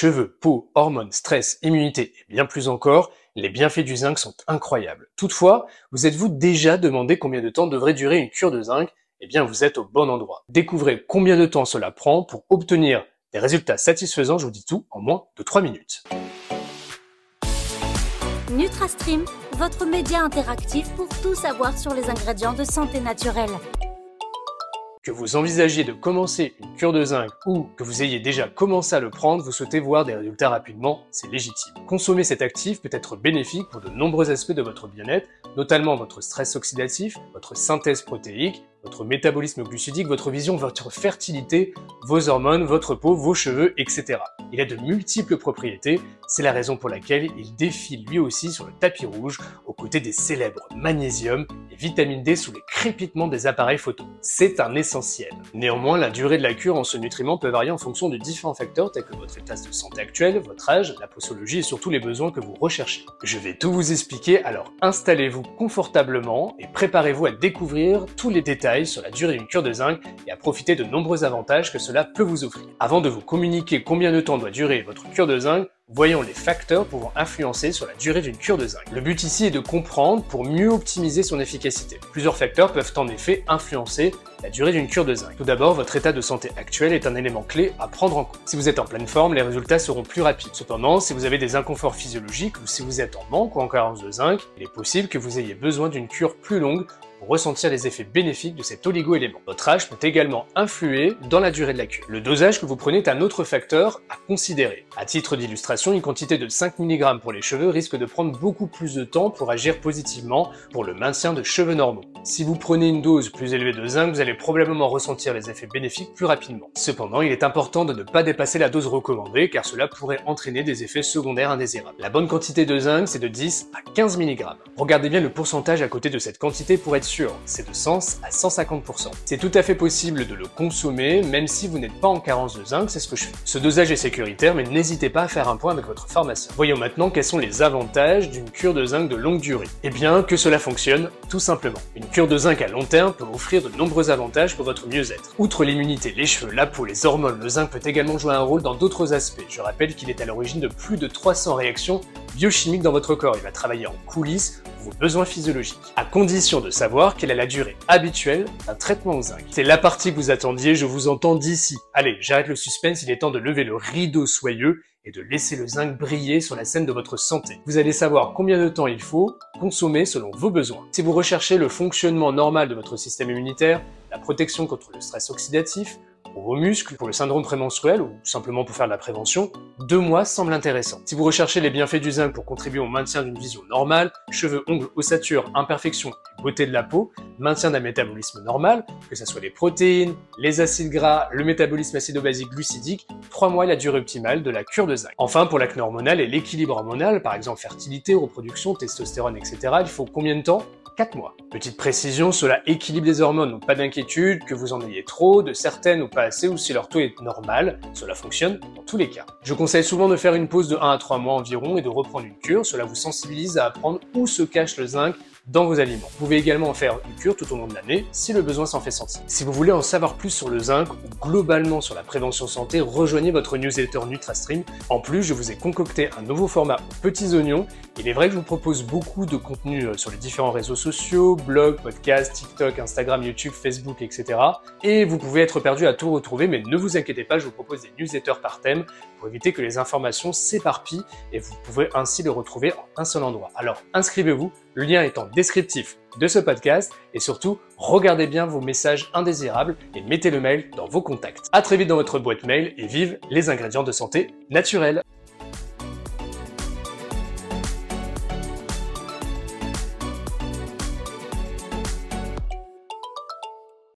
Cheveux, peau, hormones, stress, immunité et bien plus encore, les bienfaits du zinc sont incroyables. Toutefois, vous êtes-vous déjà demandé combien de temps devrait durer une cure de zinc? Eh bien, vous êtes au bon endroit. Découvrez combien de temps cela prend pour obtenir des résultats satisfaisants, je vous dis tout, en moins de 3 minutes. NutraStream, votre média interactif pour tout savoir sur les ingrédients de santé naturelle. Que vous envisagiez de commencer une cure de zinc ou que vous ayez déjà commencé à le prendre, vous souhaitez voir des résultats rapidement, c'est légitime. Consommer cet actif peut être bénéfique pour de nombreux aspects de votre bien-être, notamment votre stress oxydatif, votre synthèse protéique, votre métabolisme glucidique, votre vision, votre fertilité, vos hormones, votre peau, vos cheveux, etc. Il a de multiples propriétés, c'est la raison pour laquelle il défile lui aussi sur le tapis rouge aux côtés des célèbres magnésium vitamine D sous les crépitements des appareils photo. C'est un essentiel. Néanmoins, la durée de la cure en ce nutriment peut varier en fonction de différents facteurs tels que votre état de santé actuel, votre âge, la posologie et surtout les besoins que vous recherchez. Je vais tout vous expliquer, alors installez-vous confortablement et préparez-vous à découvrir tous les détails sur la durée d'une cure de zinc et à profiter de nombreux avantages que cela peut vous offrir. Avant de vous communiquer combien de temps doit durer votre cure de zinc, voyons les facteurs pouvant influencer sur la durée d'une cure de zinc. Le but ici est de comprendre pour mieux optimiser son efficacité. Plusieurs facteurs peuvent en effet influencer la durée d'une cure de zinc. Tout d'abord, votre état de santé actuel est un élément clé à prendre en compte. Si vous êtes en pleine forme, les résultats seront plus rapides. Cependant, si vous avez des inconforts physiologiques ou si vous êtes en manque ou en carence de zinc, il est possible que vous ayez besoin d'une cure plus longue pour ressentir les effets bénéfiques de cet oligo-élément. Votre âge peut également influer dans la durée de la cure. Le dosage que vous prenez est un autre facteur à considérer. À titre d'illustration, une quantité de 5 mg pour les cheveux risque de prendre beaucoup plus de temps pour agir positivement pour le maintien de cheveux normaux. Si vous prenez une dose plus élevée de zinc, vous allez probablement ressentir les effets bénéfiques plus rapidement. Cependant, il est important de ne pas dépasser la dose recommandée car cela pourrait entraîner des effets secondaires indésirables. La bonne quantité de zinc, c'est de 10 à 15 mg. Regardez bien le pourcentage à côté de cette quantité pour être sûr, c'est de 100 à 150%. C'est tout à fait possible de le consommer même si vous n'êtes pas en carence de zinc, c'est ce que je fais. Ce dosage est sécuritaire mais n'hésitez pas à faire un point avec votre pharmacien. Voyons maintenant quels sont les avantages d'une cure de zinc de longue durée. Eh bien, que cela fonctionne, tout simplement. Une cure de zinc à long terme peut offrir de nombreux avantages pour votre mieux-être. Outre l'immunité, les cheveux, la peau, les hormones, le zinc peut également jouer un rôle dans d'autres aspects. Je rappelle qu'il est à l'origine de plus de 300 réactions biochimiques dans votre corps. Il va travailler en coulisses vos besoins physiologiques, à condition de savoir quelle est la durée habituelle d'un traitement au zinc. C'est la partie que vous attendiez, je vous entends d'ici. Allez, j'arrête le suspense, il est temps de lever le rideau soyeux et de laisser le zinc briller sur la scène de votre santé. Vous allez savoir combien de temps il faut consommer selon vos besoins. Si vous recherchez le fonctionnement normal de votre système immunitaire, la protection contre le stress oxydatif, pour vos muscles, pour le syndrome prémenstruel ou simplement pour faire de la prévention, deux mois semblent intéressants. Si vous recherchez les bienfaits du zinc pour contribuer au maintien d'une vision normale, cheveux, ongles, ossature, imperfections et beauté de la peau, maintien d'un métabolisme normal, que ce soit les protéines, les acides gras, le métabolisme acido-basique glucidique, trois mois est la durée optimale de la cure de zinc. Enfin, pour l'acné hormonal et l'équilibre hormonal, par exemple fertilité, reproduction, testostérone, etc., il faut combien de temps? 4 mois. Petite précision, cela équilibre les hormones, donc pas d'inquiétude que vous en ayez trop, de certaines ou pas assez, ou si leur taux est normal, cela fonctionne dans tous les cas. Je conseille souvent de faire une pause de 1 à 3 mois environ et de reprendre une cure, cela vous sensibilise à apprendre où se cache le zinc dans vos aliments. Vous pouvez également en faire une cure tout au long de l'année si le besoin s'en fait sentir. Si vous voulez en savoir plus sur le zinc ou globalement sur la prévention santé, rejoignez votre newsletter NutraStream. En plus, je vous ai concocté un nouveau format aux petits oignons. Il est vrai que je vous propose beaucoup de contenu euh, sur les différents réseaux sociaux, blogs, podcasts, TikTok, Instagram, YouTube, Facebook, etc. Et vous pouvez être perdu à tout retrouver, mais ne vous inquiétez pas, je vous propose des newsletters par thème pour éviter que les informations s'éparpillent et vous pouvez ainsi le retrouver en un seul endroit. Alors inscrivez-vous, le lien est en descriptif de ce podcast et surtout regardez bien vos messages indésirables et mettez le mail dans vos contacts. À très vite dans votre boîte mail et vive les ingrédients de santé naturels.